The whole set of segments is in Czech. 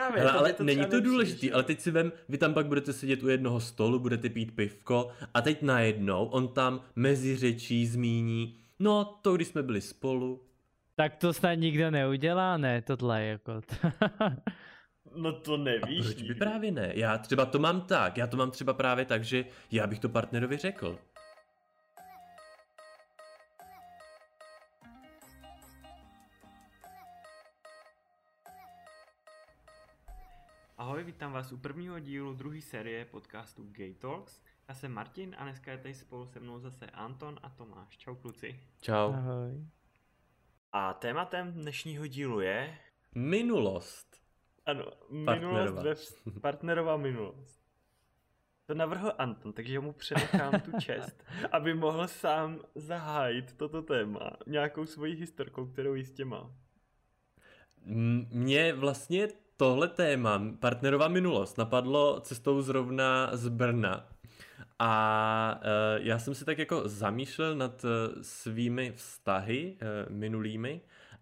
právě. Hele, ale to není to jo. ale teď si vem, vy tam pak budete sedět u jednoho stolu, budete pít pivko a teď najednou on tam mezi řečí zmíní, no to když jsme byli spolu. Tak to snad nikdo neudělá, ne, tohle jako. No to A nevíš. proč by právě ne? Já třeba to mám tak, já to mám třeba právě tak, že já bych to partnerovi řekl. Ahoj, vítám vás u prvního dílu druhé série podcastu Gay Talks. Já jsem Martin a dneska je tady spolu se mnou zase Anton a Tomáš. Čau kluci. Čau. Ahoj. A tématem dnešního dílu je... Minulost. Ano, minulost Partnerova. ve partnerová minulost. To navrhl Anton, takže mu přenechám tu čest, aby mohl sám zahájit toto téma nějakou svojí historkou, kterou jistě má. M- Mě vlastně tohle téma, partnerová minulost, napadlo cestou zrovna z Brna. A e, já jsem si tak jako zamýšlel nad e, svými vztahy e, minulými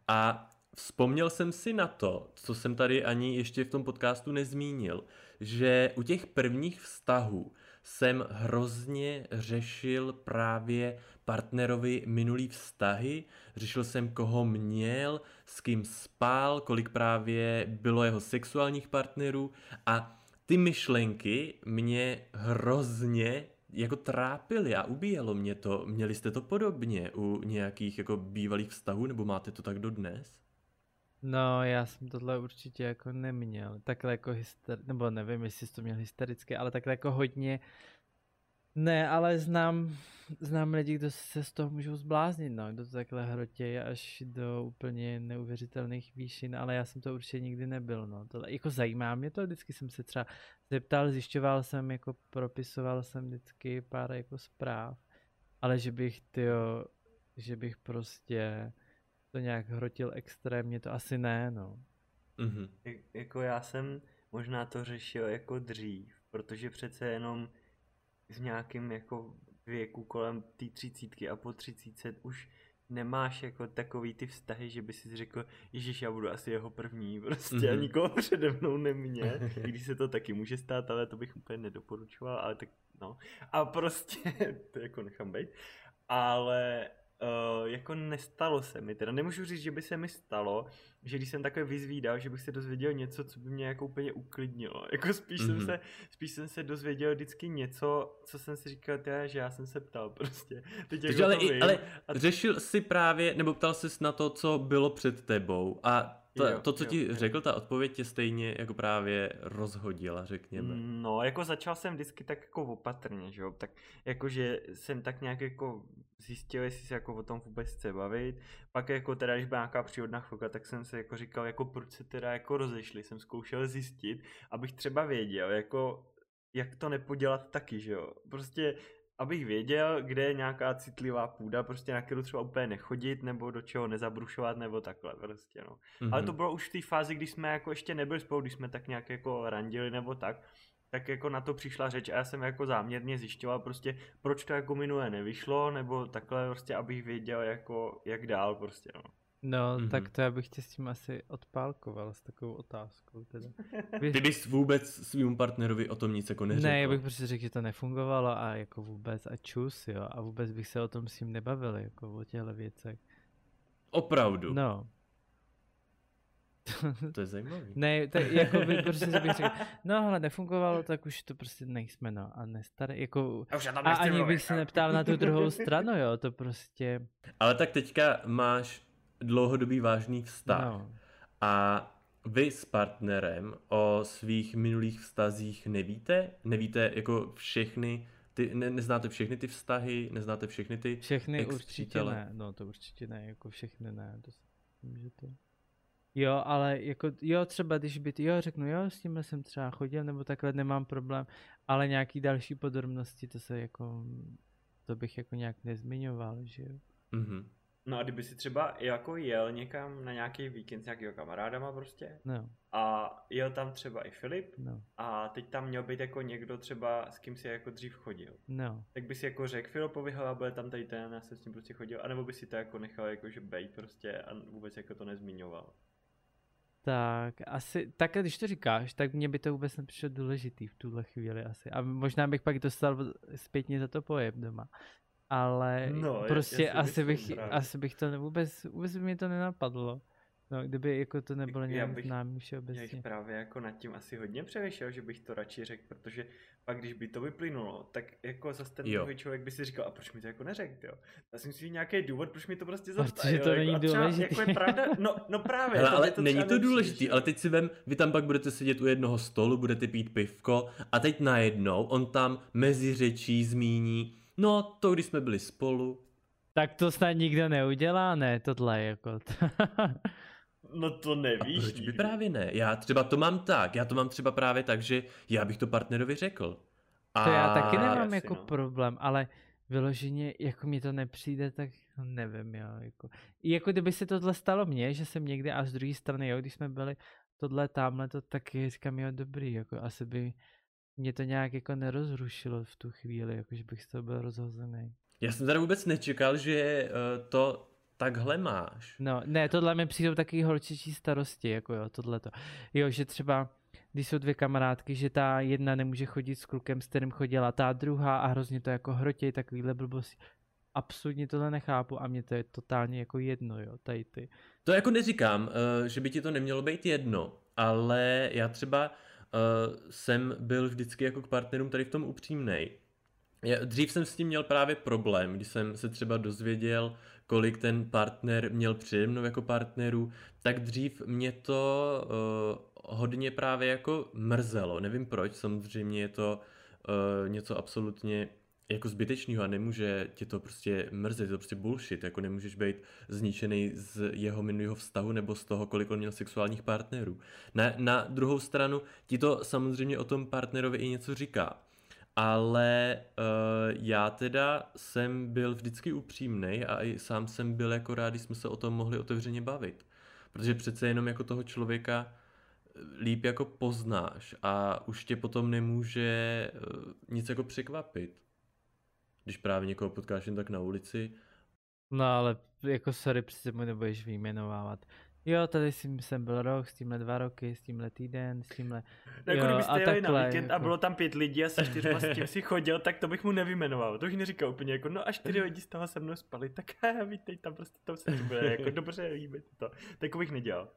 a vzpomněl jsem si na to, co jsem tady ani ještě v tom podcastu nezmínil, že u těch prvních vztahů jsem hrozně řešil právě partnerovi minulý vztahy, řešil jsem, koho měl, s kým spál, kolik právě bylo jeho sexuálních partnerů a ty myšlenky mě hrozně jako trápily a ubíjelo mě to. Měli jste to podobně u nějakých jako bývalých vztahů, nebo máte to tak dodnes? No, já jsem tohle určitě jako neměl. Takhle jako hyster... nebo nevím, jestli jsi to měl hystericky, ale takhle jako hodně ne, ale znám, znám lidi, kdo se z toho můžou zbláznit, no, kdo to takhle hrotějí až do úplně neuvěřitelných výšin, ale já jsem to určitě nikdy nebyl, no. To, jako zajímá mě to, vždycky jsem se třeba zeptal, zjišťoval jsem, jako propisoval jsem vždycky pár jako zpráv, ale že bych, tyjo, že bych prostě to nějak hrotil extrémně, to asi ne, no. Mhm. Jak- Jako já jsem možná to řešil jako dřív, protože přece jenom v nějakém jako věku kolem té třicítky a po třicítce už nemáš jako takový ty vztahy, že by si řekl, Ježíš, já budu asi jeho první, prostě mm-hmm. a Mhm. nikoho přede mnou nemě, i když se to taky může stát, ale to bych úplně nedoporučoval, ale tak no. A prostě, to jako nechám být, ale uh, jako nestalo se mi, teda nemůžu říct, že by se mi stalo, že když jsem takhle vyzvídal, že bych se dozvěděl něco, co by mě jako úplně uklidnilo. Jako spíš, mm-hmm. jsem, Mhm. se, spíš jsem se dozvěděl vždycky něco, co jsem si říkal, tyja, že já jsem se ptal prostě. Teď Takže jako ale, i, ale a- řešil si právě, nebo ptal jsi na to, co bylo před tebou a to, Jo, to co jo, ti jo. řekl, ta odpověď tě stejně jako právě rozhodila, řekněme. No, jako začal jsem vždycky tak jako opatrně, že jo, tak jakože jsem tak nějak jako zjistil, jestli se jako o tom vůbec chce bavit, pak jako teda, když byla nějaká příhodná chvilka, tak jsem se jako říkal, jako proč se teda jako rozešli, jsem zkoušel zjistit, abych třeba věděl, jako jak to nepodělat taky, že jo, prostě abych věděl, kde je nějaká citlivá půda, prostě na kterou třeba úplně nechodit, nebo do čeho nezabrušovat, nebo takhle prostě, no. Mhm. Ale to bylo už v té fázi, kdy jsme jako ještě nebyli spolu, když jsme tak nějak jako randili nebo tak, tak jako na to přišla řeč a já jsem jako záměrně zjišťoval prostě, proč to jako minule nevyšlo, nebo takhle prostě, abych věděl jako, jak dál prostě, no. No, Mhm. tak to já bych tě s tím asi odpálkoval s takovou otázkou teda. Vy- Ty bys vůbec svým partnerovi o tom nic jako neřekl. Ne, já bych prostě řekl, že to nefungovalo a jako vůbec a čus, jo, a vůbec bych se o tom s ním nebavil, jako o těchto věcech. Opravdu. No. To je zajímavé. Ne, tak jako by prostě bych řekl, no ale nefungovalo, tak už to prostě nejsme, no, a nestaré, jako, A už já tam a ani mluvit, bych se no. neptal na tu druhou stranu, jo, to prostě, Ale tak teďka máš dlouhodobý vážný vztah. no, A vy s partnerem o svých minulých vztazích nevíte? Nevíte jako všechny, ty, ne, neznáte všechny ty vztahy, neznáte všechny ty... všechny určitě ne, no to určitě ne, jako všechny ne, to si myslím, že to... Jo, ale jako, jo, třeba když by, ty, jo, řeknu, jo, s tímhle jsem třeba chodil, nebo takhle nemám problém, ale nějaký další podrobnosti, to se jako, to bych jako nějak nezmiňoval, že jo. Mhm. No a kdyby si třeba jako jel někam na nějaký víkend s nějakýho kamarádama prostě No, a jel tam třeba i Filip no, a teď tam měl být jako někdo třeba, s kým si jako dřív chodil. no. Tak by si jako řekl Filipovi, hele, bude tam tady ten, já jsem s ním prostě chodil, anebo by si to jako nechal jako, že bej prostě a vůbec jako to nezmiňoval. Tak, asi, tak když to říkáš, tak mě by to vůbec nepřišlo důležitý v tuhle chvíli asi. A možná bych pak dostal zpětně za to pojem doma. Ale No, já- prostě já si asi, bych, právě. asi bych to ne, vůbec, vůbec by mě to nenapadlo. No, kdyby jako to nebylo Já nějak bych- známý Já bych všeobecně. právě jako nad tím asi hodně přemýšlel, že bych to radši řekl, protože pak když by to vyplynulo, tak jako zase ten Jo. druhý člověk by si říkal, a proč mi to jako neřekl, jo? Já si myslím nějaký důvod, proč mi to prostě Protože zastavil. to jako, není a třeba, důležitý. Jako je pravda, no, no právě. Hele, tobě ale to není to důležitý, jo? ale teď si vem, vy tam pak budete sedět u jednoho stolu, budete pít pivko a teď najednou on tam mezi řečí zmíní, no to když jsme byli spolu, Tak to snad nikdo neudělá, ne, tohle jako. No to A nevíš. proč by právě ne? Já třeba to mám tak, já to mám třeba právě tak, že já bych to partnerovi řekl. A To já taky nemám Asi, jako no. problém, ale vyloženě, jako mi to nepřijde, tak no, nevím, jo, jako. I jako kdyby se tohle stalo mně, že jsem někde a z druhé strany, jo, když jsme byli tohle tamhle, to taky říkám, jo, dobrý, jako asi by mě to nějak jako nerozrušilo v tu chvíli, jako že bych z toho byl rozhozený. Já jsem teda vůbec nečekal, že eh, to takhle máš. No, ne, tohle mi přijdou takový holčičí starosti, jako jo, tohleto. Jo, že třeba, když jsou dvě kamarádky, že ta jedna nemůže chodit s klukem, s kterým chodila ta druhá a hrozně to jako hrotěj, takovýhle blbosti. Absolutně tohle nechápu a mě to je totálně jako jedno, jo, tady ty. To jako neříkám, eh, že by ti to nemělo být jedno, ale já třeba jsem byl vždycky jako k partnerům tady v tom upřímnej. Já, dřív jsem s tím měl právě problém, když jsem se třeba dozvěděl, kolik ten partner měl přede mnou jako partnerů, tak dřív mě to uh, hodně právě jako mrzelo. Nevím proč, samozřejmě je to uh, něco absolutně jako zbytečného a nemůže tě to prostě mrzet, je to prostě bullshit, jako nemůžeš být zničený z jeho minulého vztahu nebo z toho, kolik on měl sexuálních partnerů. Na, na druhou stranu ti to samozřejmě o tom partnerovi i něco říká. Ale uh, já teda jsem byl vždycky upřímný a i sám jsem byl jako rád, když jsme se o tom mohli otevřeně bavit. Protože přece jenom jako toho člověka eh, líp jako poznáš a už tě potom nemůže uh, nic jako překvapit. Když právě někoho potkáš jen tak na ulici. No ale jako sorry, přece mu nebudeš vyjmenovávat. Jo, tady jsem, jsem byl rok, s tímhle dva roky, s tímhle týden, s tímhle... No, jako Jo, kdybyste a jeli na takhle, víkend a jako- bylo tam pět lidí a se čtyřma s tím si chodil, tak to bych mu nevymenoval. To bych neříkal úplně jako, no a čtyři lidi z toho se mnou spali, tak vítej tam prostě tam se to bude, jako dobře, líbí to. Tak bych nedělal.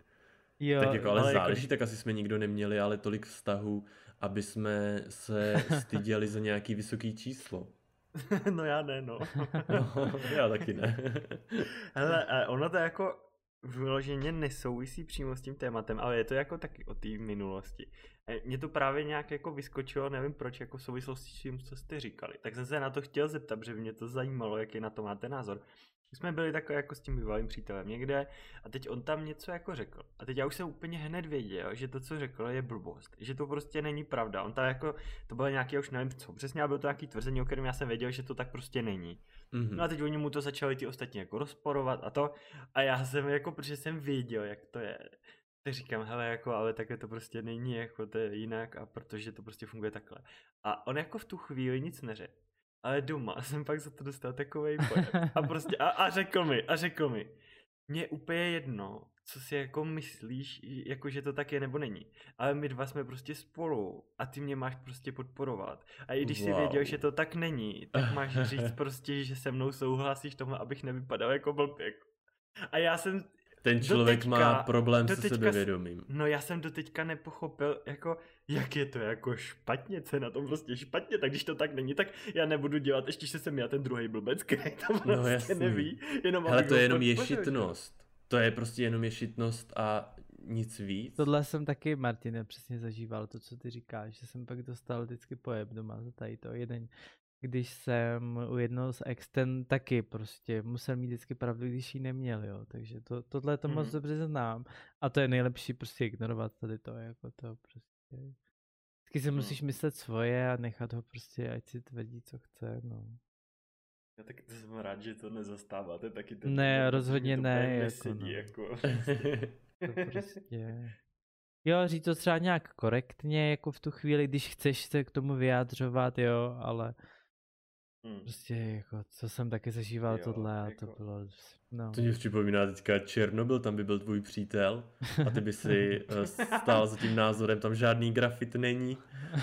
Jo, tak jako, ale, ale jako- záleží, tak asi jsme nikdo neměli, ale tolik vztahů, aby jsme se styděli za nějaký vysoký číslo. no já ne, no. No, já taky ne. Hele, ono to jako vyloženě nesouvisí přímo s tím tématem, ale je to jako taky o té minulosti. E, Mně to právě nějak jako vyskočilo, nevím proč, jako v souvislosti s tím, co jste říkali. Tak jsem se na to chtěl zeptat, protože mě to zajímalo, jaký na to máte názor. My jsme byli takhle jako s tím bývalým přítelem někde a teď on tam něco jako řekl. A teď já už jsem úplně hned věděl, že to, co řekl, je blbost. Že to prostě není pravda. On tam jako, to bylo nějaký, já už nevím co, přesně, ale bylo to nějaký tvrzení, o kterém já jsem věděl, že to tak prostě není. Mhm. No a teď oni mu to začali ty ostatní jako rozporovat a to. A já jsem jako, protože jsem věděl, jak to je. Tak říkám, hele, jako, ale takhle to prostě není, jako to je jinak a protože to prostě funguje takhle. A on jako v tu chvíli nic neřekl. Ale doma jsem pak za to dostal takovej pojem. A prostě, a, a řekl mi, a řekl mi, mně je úplně jedno, co si jako myslíš, jako že to tak je nebo není. Ale my dva jsme prostě spolu a ty mě máš prostě podporovat. A i když jsi Wow. věděl, že to tak není, tak máš říct prostě, že se mnou souhlasíš tomu, abych nevypadal jako blběk. A já jsem, Ten člověk doteďka- má problém se sebevědomím. no já jsem doteďka nepochopil, jako, jak je to jako špatně, co je na tom prostě špatně, tak když to tak není, tak já nebudu dělat, ještě že jsem já ten druhý blbec, který to prostě No, jasný. neví. Jenom abych to je jenom ješitnost. To je prostě jenom ješitnost a nic víc. Tohle jsem taky, Martine, přesně zažíval, to, co ty říkáš, že jsem pak dostal vždycky pojem doma za tady to. Jeden, když jsem u jednoho z ex, ten taky prostě musel mít vždycky pravdu, když ji neměl, jo. Takže to, tohle to moc Mhm. dobře znám. A to je nejlepší prostě ignorovat tady to, jako to prostě. Vždycky si Mhm. musíš myslet svoje a nechat ho prostě, ať si tvrdí, co chce, no. Já tak to jsem rád, že to nezastáváte taky. ten Ne, protože rozhodně to ne, jako nesedí, no. jako. To prostě... Jo, říct to třeba nějak korektně, jako v tu chvíli, když chceš se k tomu vyjádřovat, jo, ale Hmm. Prostě jako, co jsem taky zažíval Jo, tohle a jako- to bylo, no. To mě připomíná teďka Černobyl, tam by byl tvůj přítel a ty by si eh, stál za tím názorem, tam žádný grafit není.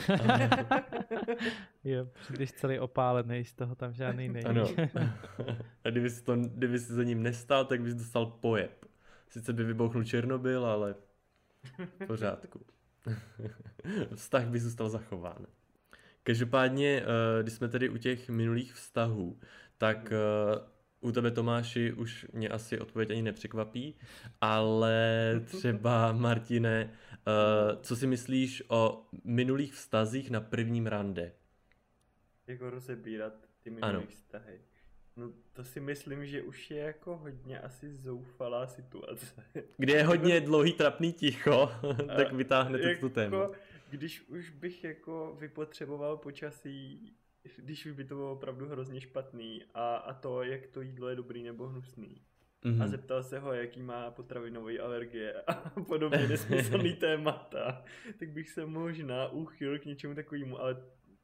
jo, přijdeš celý opálený, z toho tam žádný není. Ano. A kdyby si, to, kdyby si za ním nestál, tak bys dostal pojeb. Sice by vybouchnul Černobyl, ale v pořádku. Vztah by zůstal zachován. Každopádně, eh, když jsme tedy u těch minulých vztahů, tak eh, u tebe Tomáši už mě asi odpověď ani nepřekvapí, ale třeba Martine, eh, co si myslíš o minulých vztazích na prvním rande? jako rozebírat ty Ano. minulý vztahy. No to si myslím, že už je jako hodně asi zoufalá situace. Kde je hodně dlouhý trapný ticho, tak vytáhnete jako, to téma. Když už bych jako vypotřeboval počasí, když už by to bylo opravdu hrozně špatný a, a to, jak to jídlo je dobrý nebo hnusný. Mhm. A zeptal se ho, jaký má potravinové alergie a podobně nesmyslný témata, tak bych se možná uchyl k něčemu takovému, ale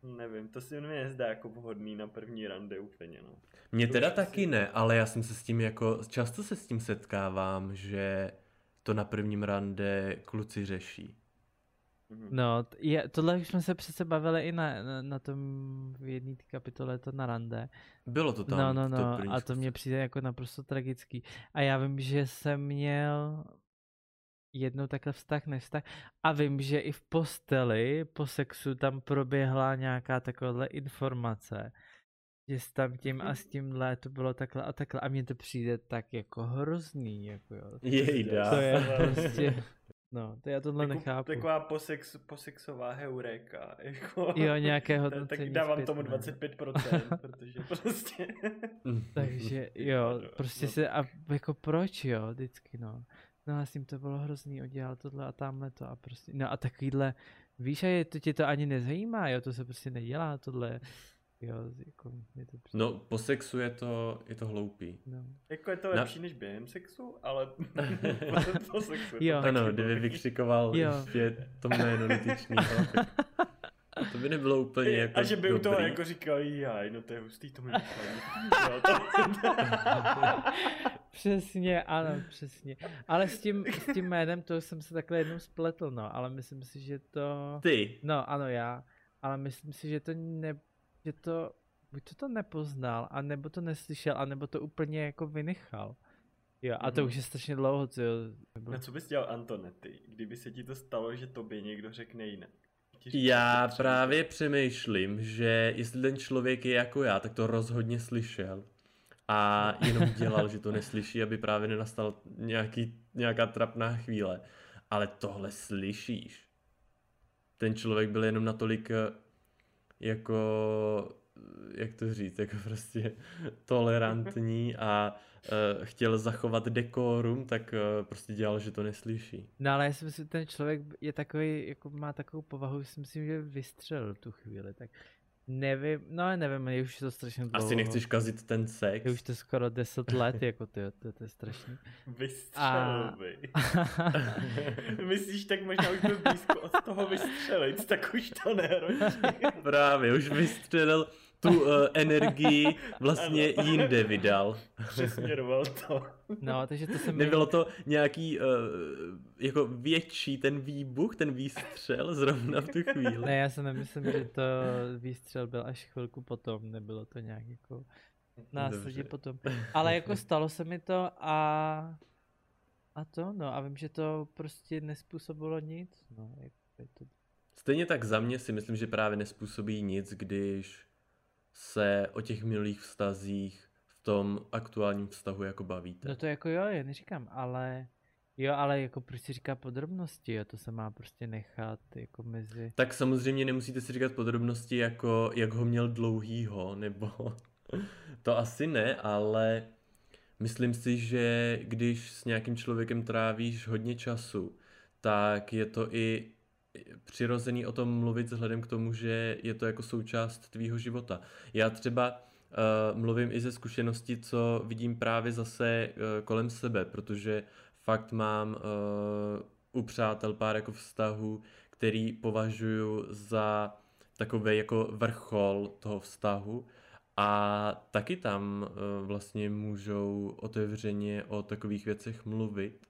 nevím, to si mi nezdá jako vhodný na první rande úplně, no. Mně to teda už taky asi- ne, ale já jsem se s tím jako, často se s tím setkávám, že to na prvním rande kluci řeší. Mhm. No, je, tohle už jsme se přece bavili i na, na, na tom v jedné kapitole, to na rande. Bylo to tam No, no, no, první a to mně přijde jako naprosto tragický. A já vím, že jsem měl jednou takhle vztah, nevztah. A vím, že i v posteli po sexu tam proběhla nějaká takováhle informace. Že s tam tím a s tímhle to bylo takhle a takhle. A mně to přijde tak jako hrozný. Jako jo. Jejda. To je prostě... No, to já tohle Jako nechápu. Taková posex, posexová heuréka. Jako, Jo, nějaké Ta- hodnocení Tak dávám tomu zpětné. 25%, protože prostě... Takže jo, No, prostě no. se, a jako proč jo, vždycky no. No a s tím to bylo hrozný, udělal tohle a tamhle to a prostě, no a takovýhle, víš, a je, to tě to ani nezajímá, jo, to se prostě nedělá tohle, jo, jako, je to prostě, No, po sexu je to, je to hloupý. no. Jako je to Na- lepší než během sexu, ale po, po sexu je to Jo. taky Ano, kdyby vykřikoval Jo. ještě to jméno dotyčného. tak To by nebylo úplně jako A že by u toho jako říkal, jaj, no to je hustý, to mi to... Přesně, ano, přesně. Ale s tím, s tím jménem to jsem se takhle jednou spletl, no, ale myslím si, že to... Ty, No, ano, já. Ale myslím si, že to ne, že to, buď to to nepoznal, anebo to neslyšel, anebo to úplně jako vynechal. Jo, a to Mhm. už je strašně dlouho, co jo. nebylo- Na co bys dělal Antonety, kdyby se ti to stalo, že tobě někdo řekne jinak? Já právě přemýšlím, že jestli ten člověk je jako já, tak to rozhodně slyšel. A jenom dělal, že to neslyší, aby právě nenastal nějaký, nějaká trapná chvíle. Ale tohle slyšíš. Ten člověk byl jenom natolik eh, jako, jak to říct, jako prostě tolerantní a uh, chtěl zachovat dekorum, tak uh, prostě dělal, že to neslyší. No ale já si myslím, že ten člověk je takový, jako má takovou povahu, že si myslím, že vystřelil tu chvíli, tak nevím, no ale nevím, je už to strašně dlouho. Asi nechceš kazit ten sex. Je už to skoro 10 let, jako ty, to, to je strašný. Vystřelil by. Myslíš, tak možná už byl blízko od toho vystřelit, tak už to nehrozí. Právě, už vystřelil tu uh, energii, vlastně Ano. jinde vydal. Přesměroval to. No, takže to jsem... Nebylo to nějaký uh, jako větší ten výbuch, ten výstřel zrovna v tu chvíli. Ne, já si nemyslím, že to výstřel byl až chvilku potom, nebylo to nějak jako následně Dobře. potom. Ale jako stalo se mi to a a to, no a vím, že to prostě nespůsobilo nic, no, jako je to, Stejně tak za mě si myslím, že právě nespůsobí nic, když se o těch minulých vztazích v tom aktuálním vztahu jako bavíte. no to jako jo, já neříkám, ale jo, ale jako proč si říká podrobnosti, jo, to se má prostě nechat jako mezi, Tak samozřejmě nemusíte si říkat podrobnosti, jako jak ho měl dlouhýho, nebo to asi ne, ale myslím si, že když s nějakým člověkem trávíš hodně času, tak je to i přirozený o tom mluvit vzhledem k tomu, že je to jako součást tvýho života. Já třeba uh, mluvím i ze zkušenosti, co vidím právě zase uh, kolem sebe, protože fakt mám uh, u přátel pár jako vztahů, který považuji za takový jako vrchol toho vztahu A taky tam uh, vlastně můžou otevřeně o takových věcech mluvit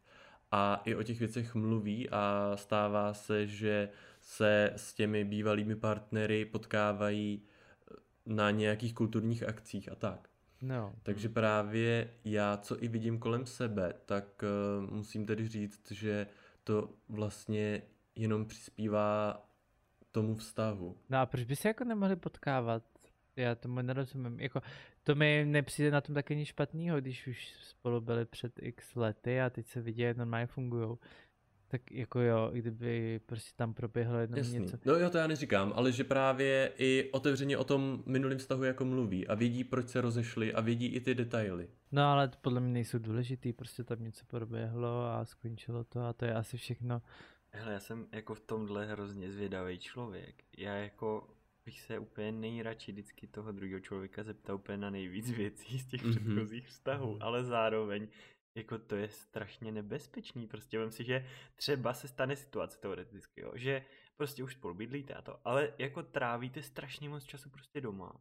a i o těch věcech mluví a stává se, že se s těmi bývalými partnery potkávají eh, na nějakých kulturních akcích a tak. No. Takže právě já, co i vidím kolem sebe, tak uh, musím tedy říct, že to vlastně jenom přispívá tomu vztahu. No a proč by se jako nemohli potkávat? Já tomu nerozumím. Jako, to mi nepřijde na tom taky nic špatného, když už spolu byli před x lety a teď se vidí, jak normálně fungují. Tak jako jo, i kdyby prostě tam proběhlo jedno Jasný. něco. No jo, to já neříkám, ale že právě i otevřeně o tom minulém vztahu jako mluví a vědí, proč se rozešli a vědí i ty detaily. No ale to podle mě nejsou důležitý, prostě tam něco proběhlo a skončilo to a to je asi všechno. Hele, já jsem jako v tomhle hrozně zvědavý člověk. Já jako bych se úplně nejradši vždycky toho druhého člověka zeptal úplně na nejvíc věcí z těch Mhm. předchozích vztahů, ale zároveň jako to je strašně nebezpečný, prostě vem si, že třeba se stane situace teoreticky, jo, že prostě už spolu bydlíte a to, ale jako trávíte strašně moc času prostě doma.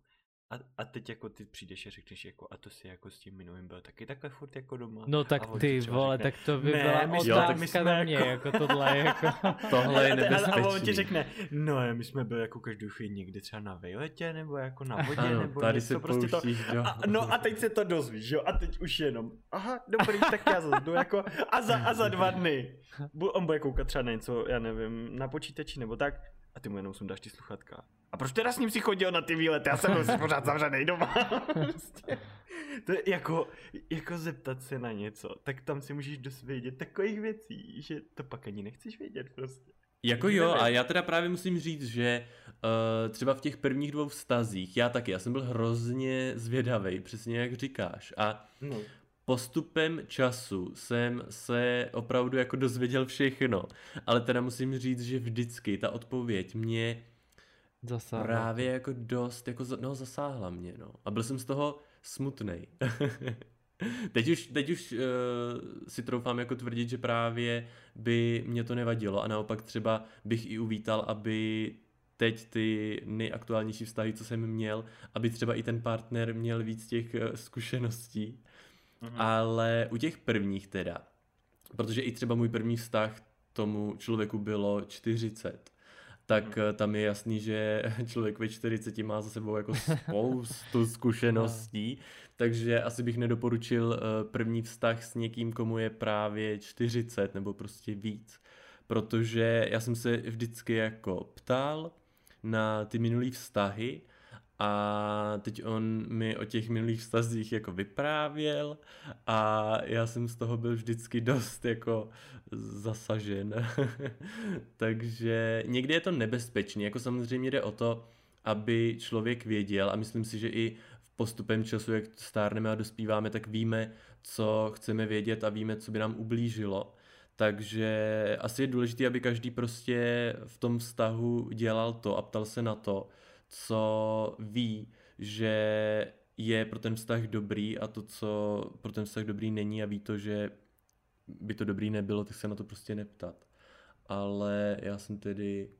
A, a teď jako ty přijdeš a řekneš jako a to si jako s tím minulým byl taky takhle furt jako doma. No A tak ty vole, řekne, tak to by "Ne, byla my jsme- tak my otázka jsme na mě, jako- jako tohle jako... Tohle je A te- A on ti nebezpečný. řekne, no a my jsme byli jako každou chvíli někdy třeba na výletě, nebo jako na vodě, Ano, nebo tady něco, se prostě to. do... A, no a teď se to dozvíš, jo, a teď už jenom, aha, dobrý, tak já zase jdu jako, a za, a za dva dny, on bude koukat třeba na něco, já nevím, na počítači nebo tak, a ty mu jenom sundáš ty sluchatka. A proč teda s ním si chodil na ty výlety, já jsem byl si pořád zavřený doma. prostě. To je jako, jako zeptat se na něco, tak tam si můžeš dozvědět takových věcí, že to pak ani nechceš vědět prostě. Jako jo, a já teda právě musím říct, že uh, třeba v těch prvních dvou vztazích, já taky, já jsem byl hrozně zvědavý, přesně jak říkáš. A No. postupem času jsem se opravdu jako dozvěděl všechno. Ale teda musím říct, že vždycky ta odpověď mě Zasáhlo. právě jako dost, jako no zasáhla mě, no. A byl jsem z toho smutnej. teď už, teď už uh, si troufám jako tvrdit, že právě by mě to nevadilo a naopak třeba bych i uvítal, aby teď ty nejaktuálnější vztahy, co jsem měl, aby třeba i ten partner měl víc těch eh, zkušeností. Mhm. Ale u těch prvních teda, protože i třeba můj první vztah tomu člověku bylo 40, tak eh, tam je jasný, že člověk ve 40 má za sebou jako spoustu zkušeností, takže asi bych nedoporučil eh, první vztah s někým, komu je právě 40 nebo prostě víc. Protože já jsem se vždycky jako ptal na ty minulý vztahy a teď on mi o těch minulých vztazích jako vyprávěl a já jsem z toho byl vždycky dost jako zasažen. Takže někdy je to nebezpečný, jako samozřejmě jde o to, aby člověk věděl a myslím si, že i v postupem času, jak stárneme a dospíváme, tak víme, co chceme vědět a víme, co by nám ublížilo. Takže asi je důležité, aby každý prostě v tom vztahu dělal to a ptal se na to, co ví, že je pro ten vztah dobrý a to, co pro ten vztah dobrý není a ví to, že by to dobrý nebylo, tak se na to prostě neptat. Ale já jsem tedy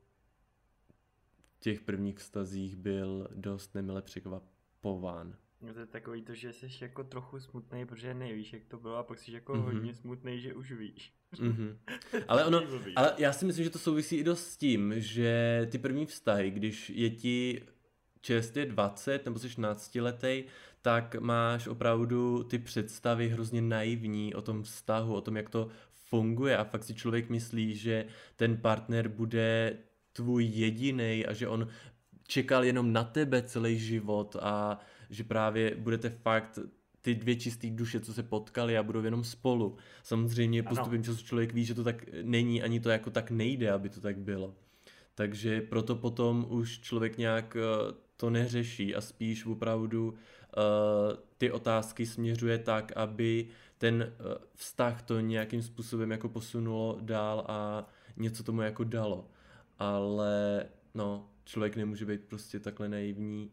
v těch prvních vztazích byl dost nemile překvapován. To je takový to, že jsi jako trochu smutný, protože nevíš, jak to bylo a pak jsi jako Mhm. mm-hmm. hodně smutný, že už víš. Mhm. Ale ono, ale já si myslím, že to souvisí i dost s tím, že ty první vztahy, když je ti čerstvě 20 nebo jsi 16 letý, tak máš opravdu ty představy hrozně naivní o tom vztahu, o tom, jak to funguje a fakt si člověk myslí, že ten partner bude tvůj jediný a že on čekal jenom na tebe celý život a že právě budete fakt ty dvě čisté duše, co se potkali a budou jenom spolu. Samozřejmě Ano. postupem času člověk ví, že to tak není, ani to jako tak nejde, aby to tak bylo. Takže proto potom už člověk nějak eh, to neřeší a spíš opravdu eh, ty otázky směřuje tak, aby ten eh, vztah to nějakým způsobem jako posunulo dál a něco tomu jako dalo. Ale no, člověk nemůže být prostě takhle naivní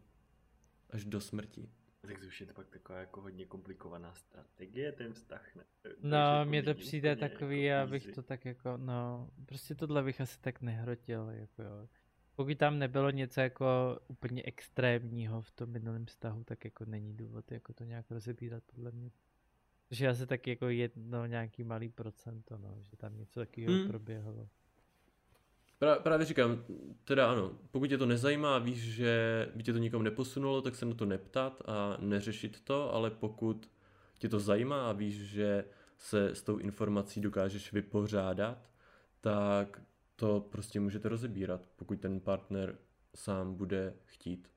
až do smrti. Tak to už je to pak taková jako hodně komplikovaná strategie, ten vztah, ne? No, jako mně to přijde úplně takový, jako abych easy. to tak jako, no, prostě tohle bych asi tak nehrotil, jako jo. Pokud tam nebylo něco jako úplně extrémního v tom minulém vztahu, tak jako není důvod jako to nějak rozebírat podle mě. Že asi tak jako jedno nějaký malý procento, no, že tam něco takového hmm. proběhlo. Pra, právě říkám, teda ano, pokud tě to nezajímá, víš, že by tě to nikam neposunulo, tak se na to neptat a neřešit to, ale pokud tě to zajímá a víš, že se s tou informací dokážeš vypořádat, tak to prostě můžete rozebírat, pokud ten partner sám bude chtít.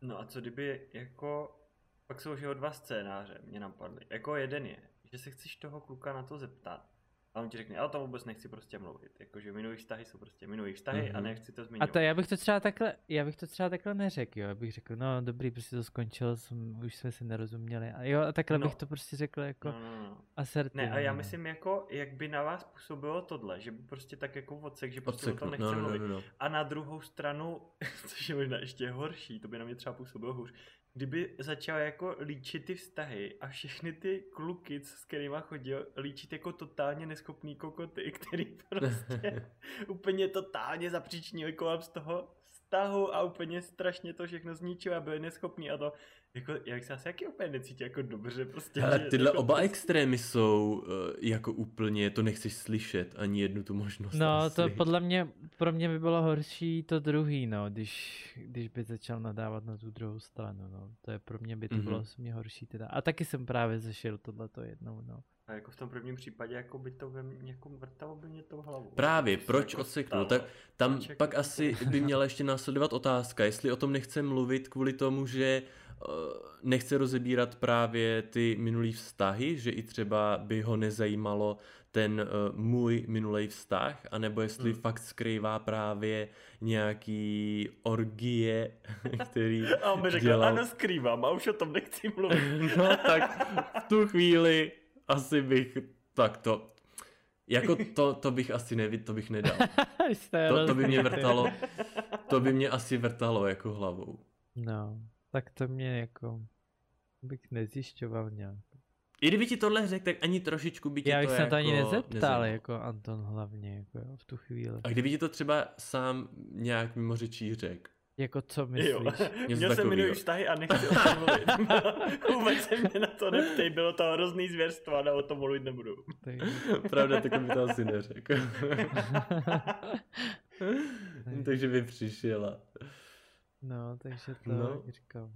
No a co kdyby jako, pak jsou už dva scénáře, mě napadly. Jako jeden je, že se chceš toho kluka na to zeptat, a on ti řekne, ale to vůbec nechci prostě mluvit. Jakože minulý vztahy jsou prostě minulý vztahy mm-hmm. a mhm. nechci to zmiňovat. A to já bych to třeba takhle, já bych to třeba takhle neřekl, jo. Já bych řekl, no dobrý, prostě to skončilo, jsem, už jsme si nerozuměli. A jo, a takhle no. bych to prostě řekl jako no, no, no. asertivně. Ne, a já myslím jako, jak by na vás působilo tohle, že by prostě tak jako odsek, že prostě Odseknu. o tom nechce no, mluvit. No, no, no. A na druhou stranu, což je možná ještě horší, to by na mě třeba působilo hůř, kdyby začal jako líčit ty vztahy a všechny ty kluky, s kterými chodil, líčit jako totálně neschopný kokoty, který prostě úplně totálně zapříčnil kolem z toho vztahu a úplně strašně to všechno zničil a byli neschopní a to jako, jak se asi jaký úplně necítí jako dobře prostě. Ale tyhle jako oba extrémy jsou uh, jako úplně, to nechceš slyšet ani jednu tu možnost. No asi. to podle mě, pro mě by bylo horší to druhý, no, když, když by začal nadávat na tu druhou stranu, no. To je pro mě by to mm-hmm. bylo mě horší teda. A taky jsem právě zašel tohleto jednou, no. A jako v tom prvním případě, jako by to ve mě, jako vrtalo by mě to hlavu. Právě, jako proč jako odseknout? Tak tam proč pak jako... asi by měla ještě následovat otázka, jestli o tom nechce mluvit kvůli tomu, že uh, nechce rozebírat právě ty minulý vztahy, že i třeba by ho nezajímalo ten uh, můj minulý vztah, anebo jestli hmm. fakt skrývá právě nějaký orgie, který A on by řekl, dělal... ano, skrývám a už o tom nechci mluvit. no tak v tu chvíli asi bych tak to, jako to, to bych asi neví, to bych nedal. to, to by mě vrtalo, to by mě asi vrtalo jako hlavou. No, tak to mě jako bych nezjišťoval nějak. I kdyby ti tohle řekl, tak ani trošičku by tě Já bych to se jako to ani nezeptal, nezajímalo. jako Anton hlavně, jako jo, v tu chvíli. A kdyby ti to třeba sám nějak mimo řečí řekl? Jako co myslíš? Jo. Měl jsem minulý vztahy a nechci o tom mluvit. Vůbec se mě na to neptej, bylo to hrozný zvěrstvo a o tom mluvit nebudu. Pravda, tak by to asi neřekl. takže by přišla. No, takže to no. říkám.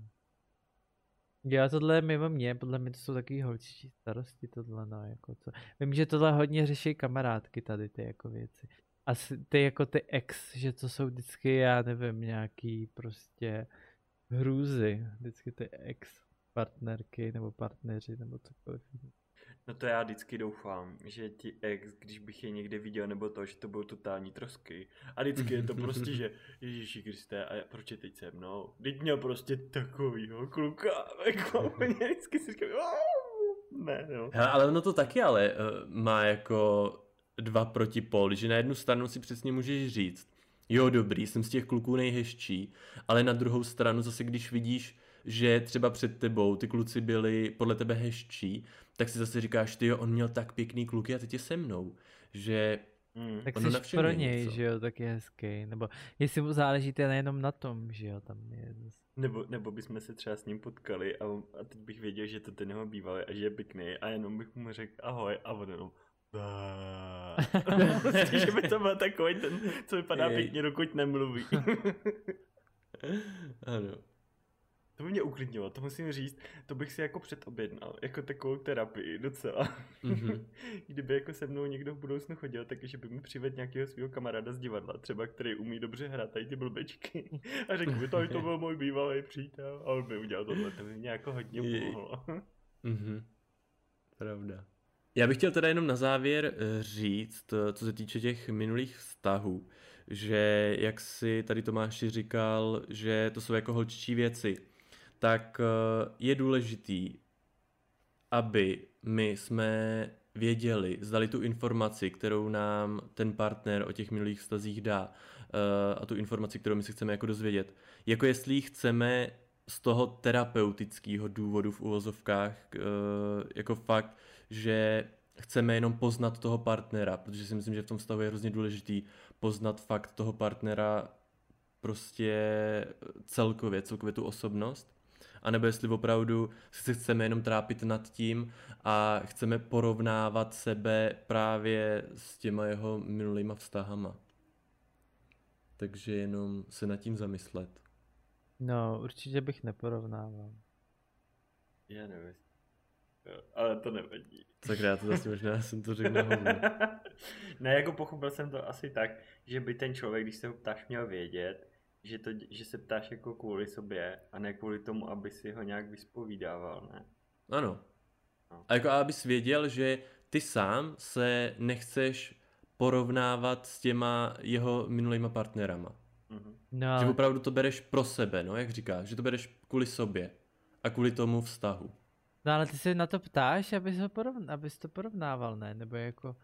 Já tohle mimo mě, podle mě to jsou takový holčičí starosti tohle, no, jako co. Vím, že tohle hodně řeší kamarádky tady ty jako věci asi ty jako ty ex, že to jsou vždycky, já nevím, nějaký prostě hrůzy, vždycky ty ex partnerky nebo partneři nebo cokoliv. No to já vždycky doufám, že ti ex, když bych je někde viděl, nebo to, že to budou totální trosky. A vždycky je to prostě, že Ježíši Kriste, a proč je teď se mnou? Teď měl prostě takovýho kluka, jako mě vždycky si říkám, ne, no. ale ono to taky ale uh, má jako dva protipóly, že na jednu stranu si přesně můžeš říct, jo dobrý, jsem z těch kluků nejhezčí, ale na druhou stranu zase když vidíš, že třeba před tebou ty kluci byli podle tebe hezčí, tak si zase říkáš, ty jo, on měl tak pěkný kluky a teď je se mnou, že Mm. Tak jsi pro něj, něco. že jo, tak je hezký. Nebo jestli mu záleží to nejenom na tom, že jo, tam je zase. Nebo, nebo bychom se třeba s ním potkali a, a teď bych věděl, že to ten jeho bývalý a že je pěkný a jenom bych mu řekl ahoj a on jenom prostě, že by to byl takový ten, co vypadá Jej. pěkně, dokud nemluví. ano. To by mě uklidnilo, to musím říct, to bych si jako předobjednal, jako takovou terapii docela. Mm-hmm. Kdyby jako se mnou někdo v budoucnu chodil, tak že by mi přivedl nějakého svého kamaráda z divadla, třeba který umí dobře hrát tady ty blbečky. A řekl by, to, to byl můj bývalý přítel. A on by udělal tohle, to by mě jako hodně pomohlo. mm-hmm. Pravda. Já bych chtěl teda jenom na závěr eh, říct, eh, co se týče těch minulých vztahů, že jak si tady Tomáš říkal, že to jsou jako holčičí věci, tak eh, je důležitý, aby my jsme věděli, zdali tu informaci, kterou nám ten partner o těch minulých vztazích dá a tu informaci, kterou my si chceme jako dozvědět, jako jestli chceme z toho terapeutického důvodu v uvozovkách, jako fakt, že chceme jenom poznat toho partnera, protože si myslím, že v tom vztahu je hrozně důležitý poznat fakt toho partnera prostě celkově, celkově tu osobnost, anebo jestli opravdu se chceme jenom trápit nad tím a chceme porovnávat sebe právě s těma jeho minulýma vztahama. Takže jenom se nad tím zamyslet. No, určitě bych neporovnával. Já nevím. Jo, ale to nevadí. Tak já to zase možná jsem to řekl na ne, jako pochopil jsem to asi tak, že by ten člověk, když se ho ptáš, měl vědět, že, to, že se ptáš jako kvůli sobě a ne kvůli tomu, aby si ho nějak vyspovídával, ne? Ano. No. A jako abys věděl, že ty sám se nechceš porovnávat s těma jeho minulýma partnerama. Mm-hmm. No. Že opravdu to bereš pro sebe, no, jak říkáš, že to bereš kvůli sobě a kvůli tomu vztahu. No ale ty se na to ptáš, abys, ho porovn- abys to porovnával, ne? Nebo jako...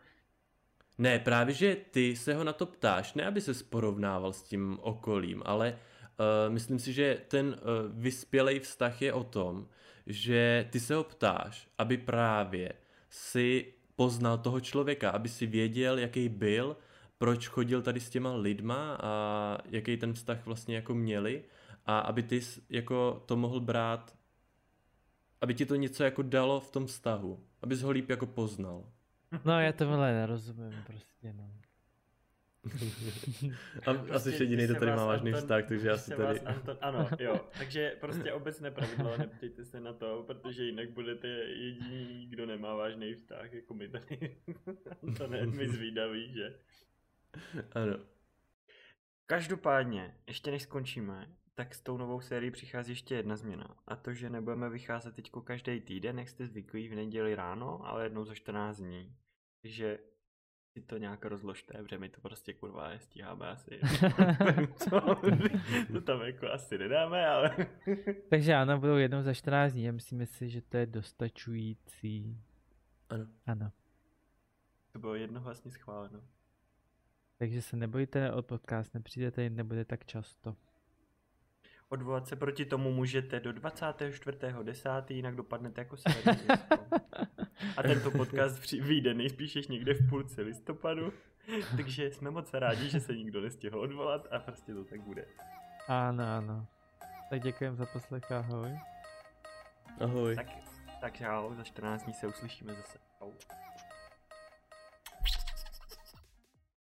Ne, právě, že ty se ho na to ptáš, ne aby se porovnával s tím okolím, ale uh, myslím si, že ten uh, vyspělej vztah je o tom, že ty se ho ptáš, aby právě si poznal toho člověka, aby si věděl, jaký byl, proč chodil tady s těma lidma a jaký ten vztah vlastně jako měli a aby ty jako to mohl brát, aby ti to něco jako dalo v tom vztahu, aby ho líp jako poznal. No já tohle nerozumím prostě, no. A prostě, asi jediný, kdo tady má vážný vztah, takže asi tady... Anton, ano, jo, takže prostě obecné pravidlo, neptejte se na to, protože jinak budete jediný, kdo nemá vážný vztah, jako my tady. to ne, my zvídaví, že? Ano. Každopádně, ještě než skončíme, tak s tou novou sérií přichází ještě jedna změna. A to, že nebudeme vycházet teď každý týden, jak jste zvyklí v neděli ráno, ale jednou za 14 dní. Takže si to nějak rozložte, protože my to prostě kurva nestíháme asi. to tam jako asi nedáme, ale... Takže ano, budou jednou za 14 dní a myslíme si, že to je dostačující. Ano. Ano. To bylo jednohlasně schváleno. Takže se nebojte, od podcast nepřijdete, nebude tak často. Odvolat se proti tomu můžete do 24.10., jinak dopadnete jako se. A tento podcast vyjde nejspíš někde v půlce listopadu, takže jsme moc rádi, že se nikdo nestihl odvolat a prostě to tak bude. Ano, ano. Tak děkujem za poslech, ahoj. Ahoj. Tak, tak čau, za 14 dní se uslyšíme zase. Ahoj.